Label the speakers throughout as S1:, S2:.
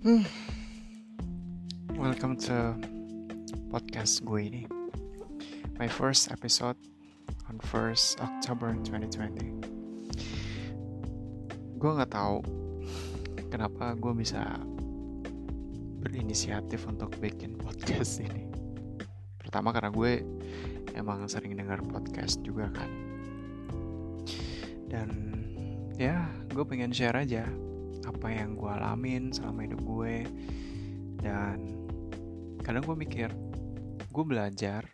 S1: Hmm. Welcome to podcast gue ini. My first episode on 1st October 2020. Gue nggak tahu kenapa gue bisa berinisiatif untuk bikin podcast ini. Pertama karena gue emang sering dengar podcast juga kan. Dan ya, gue pengen share aja apa yang gue alamin selama hidup gue. Dan kadang gue mikir gue belajar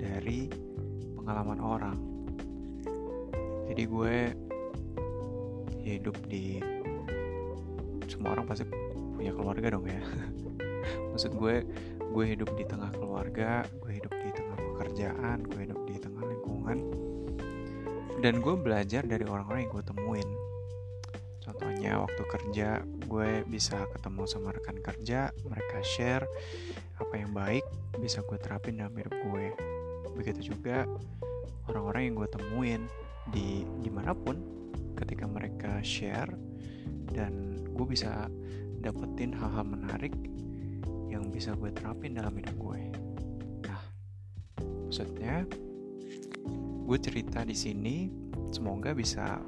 S1: dari pengalaman orang. Jadi gue hidup di semua orang pasti punya keluarga dong ya. Maksud gue gue hidup di tengah keluarga gue hidup di tengah pekerjaan gue hidup di tengah lingkungan. Dan gue belajar dari orang-orang yang gue temuin Contohnya waktu kerja gue bisa ketemu sama rekan kerja, mereka share apa yang baik bisa gue terapin dalam hidup gue. Begitu juga orang-orang yang gue temuin di di mana pun ketika mereka share dan gue bisa dapetin hal-hal menarik yang bisa gue terapin dalam hidup gue. Nah, maksudnya gue cerita di sini semoga bisa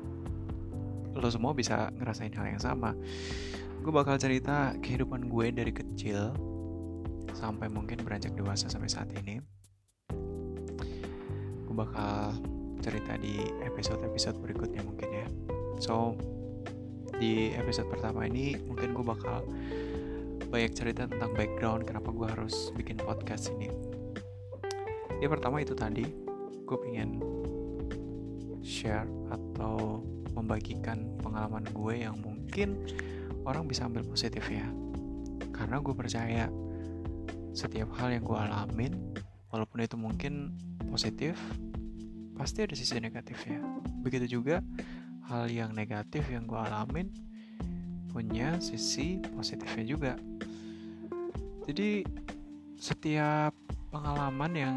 S1: lo semua bisa ngerasain hal yang sama. Gue bakal cerita kehidupan gue dari kecil sampai mungkin beranjak dewasa sampai saat ini. Gue bakal cerita di episode-episode berikutnya mungkin ya. So di episode pertama ini mungkin gue bakal banyak cerita tentang background kenapa gue harus bikin podcast ini. Ya pertama itu tadi gue pengen share atau membagikan pengalaman gue yang mungkin orang bisa ambil positif ya. Karena gue percaya setiap hal yang gue alamin walaupun itu mungkin positif pasti ada sisi negatifnya. Begitu juga hal yang negatif yang gue alamin punya sisi positifnya juga. Jadi setiap pengalaman yang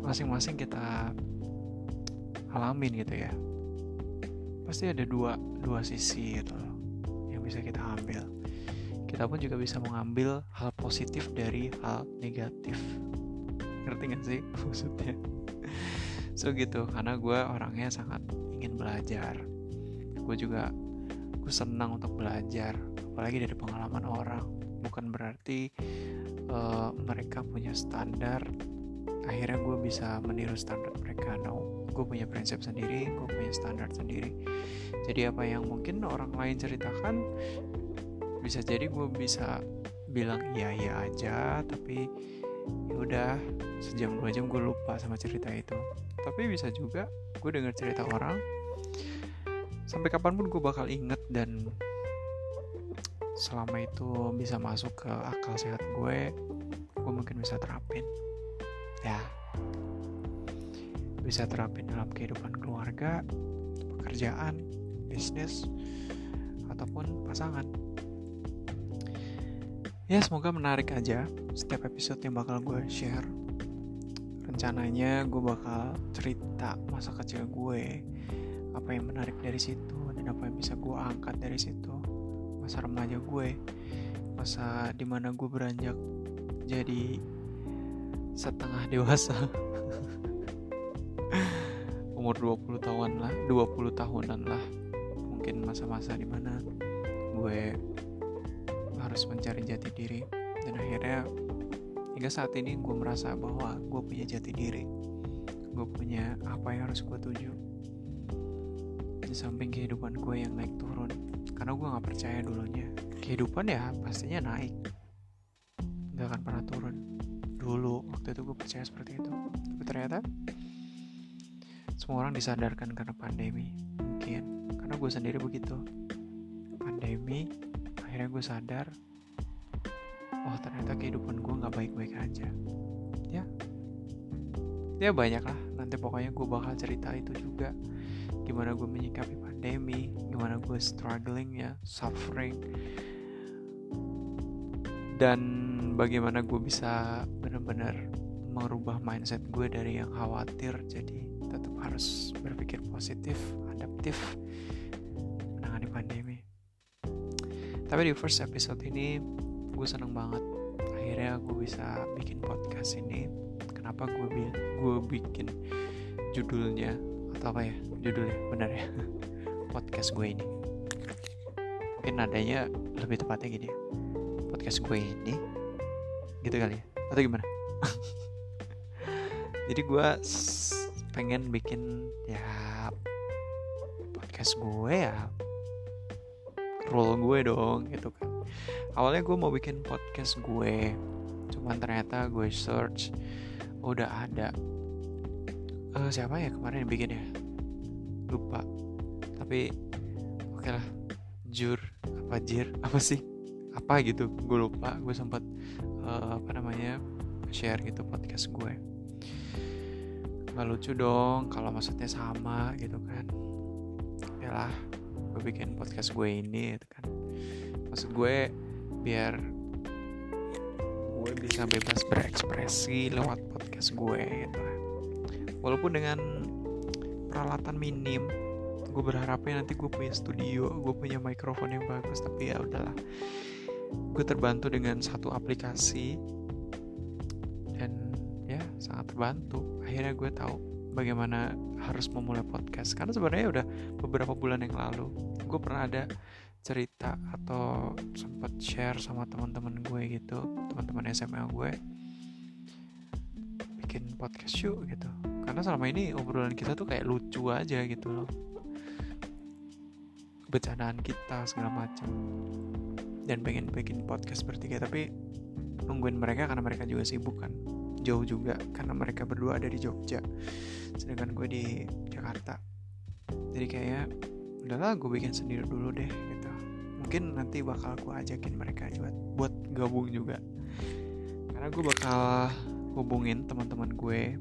S1: masing-masing kita alamin gitu ya pasti ada dua dua sisi gitu loh yang bisa kita ambil. Kita pun juga bisa mengambil hal positif dari hal negatif. Ngerti gak sih maksudnya? So gitu karena gue orangnya sangat ingin belajar. Gue juga gue senang untuk belajar apalagi dari pengalaman orang. Bukan berarti uh, mereka punya standar akhirnya gue bisa meniru standar mereka no gue punya prinsip sendiri gue punya standar sendiri. Jadi apa yang mungkin orang lain ceritakan bisa jadi gue bisa bilang iya iya aja tapi ya udah sejam dua jam gue lupa sama cerita itu. Tapi bisa juga gue dengar cerita orang sampai kapan pun gue bakal inget dan selama itu bisa masuk ke akal sehat gue gue mungkin bisa terapin. Ya bisa terapin dalam kehidupan keluarga, pekerjaan, bisnis, ataupun pasangan. Ya semoga menarik aja setiap episode yang bakal gue share. Rencananya gue bakal cerita masa kecil gue, apa yang menarik dari situ dan apa yang bisa gue angkat dari situ. Masa remaja gue, masa di mana gue beranjak jadi setengah dewasa umur 20 tahun lah 20 tahunan lah. Mungkin masa-masa di mana gue harus mencari jati diri. Dan akhirnya hingga saat ini gue merasa bahwa gue punya jati diri. Gue punya apa yang harus gue tuju. Di samping kehidupan gue yang naik turun. Karena gue nggak percaya dulunya kehidupan ya pastinya naik. Nggak akan pernah turun. Dulu waktu itu gue percaya seperti itu. Tapi ternyata semua orang disadarkan karena pandemi. Mungkin. Karena gue sendiri begitu. Pandemi akhirnya gue sadar oh ternyata kehidupan gue nggak baik-baik aja. Ya. Ya banyak lah nanti pokoknya gue bakal cerita itu juga. Gimana gue menyikapi pandemi gimana gue struggling ya suffering. Dan bagaimana gue bisa benar-benar merubah mindset gue dari yang khawatir jadi tetap harus berpikir positif, adaptif, menangani pandemi. Tapi di first episode ini gue seneng banget. Akhirnya gue bisa bikin podcast ini. Kenapa gue bi gue bikin judulnya? Atau apa ya? Judulnya benar ya. Podcast gue ini. Mungkin nadanya lebih tepatnya gini. Ya podcast gue ini gitu kali ya? Atau gimana? Jadi gue pengen bikin ya podcast gue ya role gue dong gitu kan. Awalnya gue mau bikin podcast gue cuman ternyata gue search udah ada. Uh, siapa ya kemarin yang bikin ya? Lupa. Tapi oke okay lah. Jur apa jir apa sih? Apa gitu gue lupa. Gue sempat uh, apa namanya share gitu podcast gue nggak lucu dong kalau maksudnya sama gitu kan. Ya lah gue bikin podcast gue ini gitu kan. Maksud gue biar gue bisa bebas berekspresi lewat podcast gue gitu kan. Walaupun dengan peralatan minim gue berharapnya nanti gue punya studio gue punya mikrofon yang bagus tapi ya udahlah. Gue terbantu dengan satu aplikasi dan sangat terbantu. Akhirnya gue tahu bagaimana harus memulai podcast. Karena sebenarnya udah beberapa bulan yang lalu gue pernah ada cerita atau sempat share sama teman-teman gue gitu teman-teman SMA gue bikin podcast yuk gitu. Karena selama ini obrolan kita tuh kayak lucu aja gitu loh. Bercandaan kita segala macam. Dan pengen bikin podcast bertiga tapi nungguin mereka karena mereka juga sibuk kan jauh juga karena mereka berdua ada di Jogja. Sedangkan gue di Jakarta. Jadi kayak udahlah gue bikin sendiri dulu deh gitu. Mungkin nanti bakal gue ajakin mereka juga buat gabung juga. Karena gue bakal hubungin teman-teman gue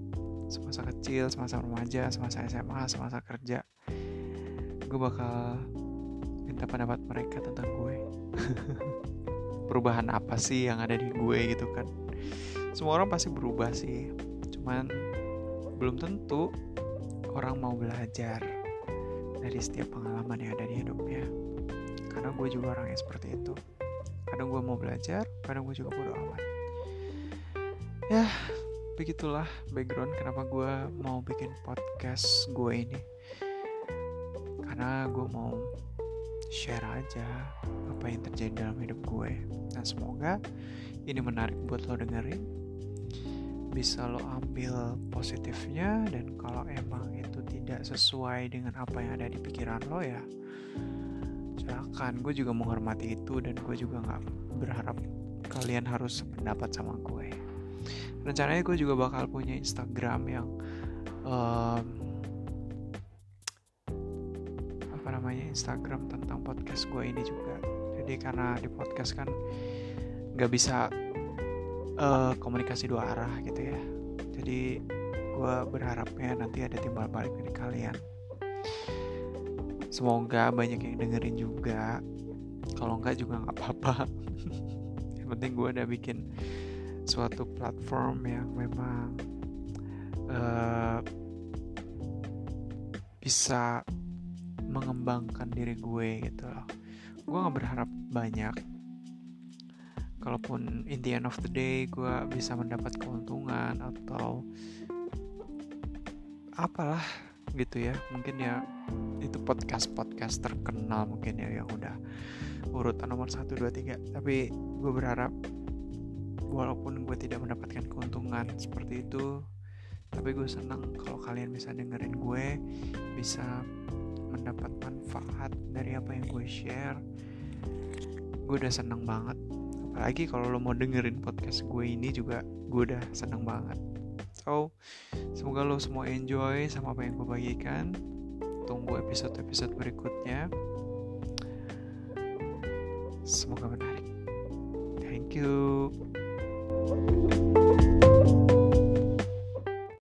S1: semasa kecil semasa remaja semasa SMA semasa kerja. Gue bakal minta pendapat mereka tentang gue. Perubahan apa sih yang ada di gue gitu kan semua orang pasti berubah sih. Cuman belum tentu orang mau belajar dari setiap pengalaman yang ada di hidupnya. Karena gue juga orang yang seperti itu. Kadang gue mau belajar kadang gue juga bodo amat. Ya begitulah background kenapa gue mau bikin podcast gue ini. Karena gue mau share aja apa yang terjadi dalam hidup gue dan semoga ini menarik buat lo dengerin. Bisa lo ambil positifnya dan kalau emang itu tidak sesuai dengan apa yang ada di pikiran lo ya silakan. Gue juga menghormati itu dan gue juga nggak berharap kalian harus pendapat sama gue. Rencananya gue juga bakal punya Instagram yang um, apa namanya Instagram tentang podcast gue ini juga. Jadi karena di podcast kan nggak bisa uh, komunikasi dua arah gitu ya. Jadi gue berharapnya nanti ada timbal balik dari kalian. Semoga banyak yang dengerin juga. Kalau enggak juga nggak apa-apa. Yang penting gue udah bikin suatu platform yang memang uh, bisa mengembangkan diri gue gitu loh. Gue nggak berharap banyak kalaupun in the end of the day gue bisa mendapat keuntungan atau apalah gitu ya mungkin ya itu podcast podcast terkenal mungkin ya yang udah urutan nomor 1, 2, 3 tapi gue berharap walaupun gue tidak mendapatkan keuntungan seperti itu tapi gue senang kalau kalian bisa dengerin gue bisa mendapat manfaat dari apa yang gue share. Gue udah seneng banget apalagi kalau lo mau dengerin podcast gue ini juga gue udah seneng banget. So semoga lo semua enjoy sama apa yang gue bagikan. Tunggu episode-episode berikutnya. Semoga menarik. Thank you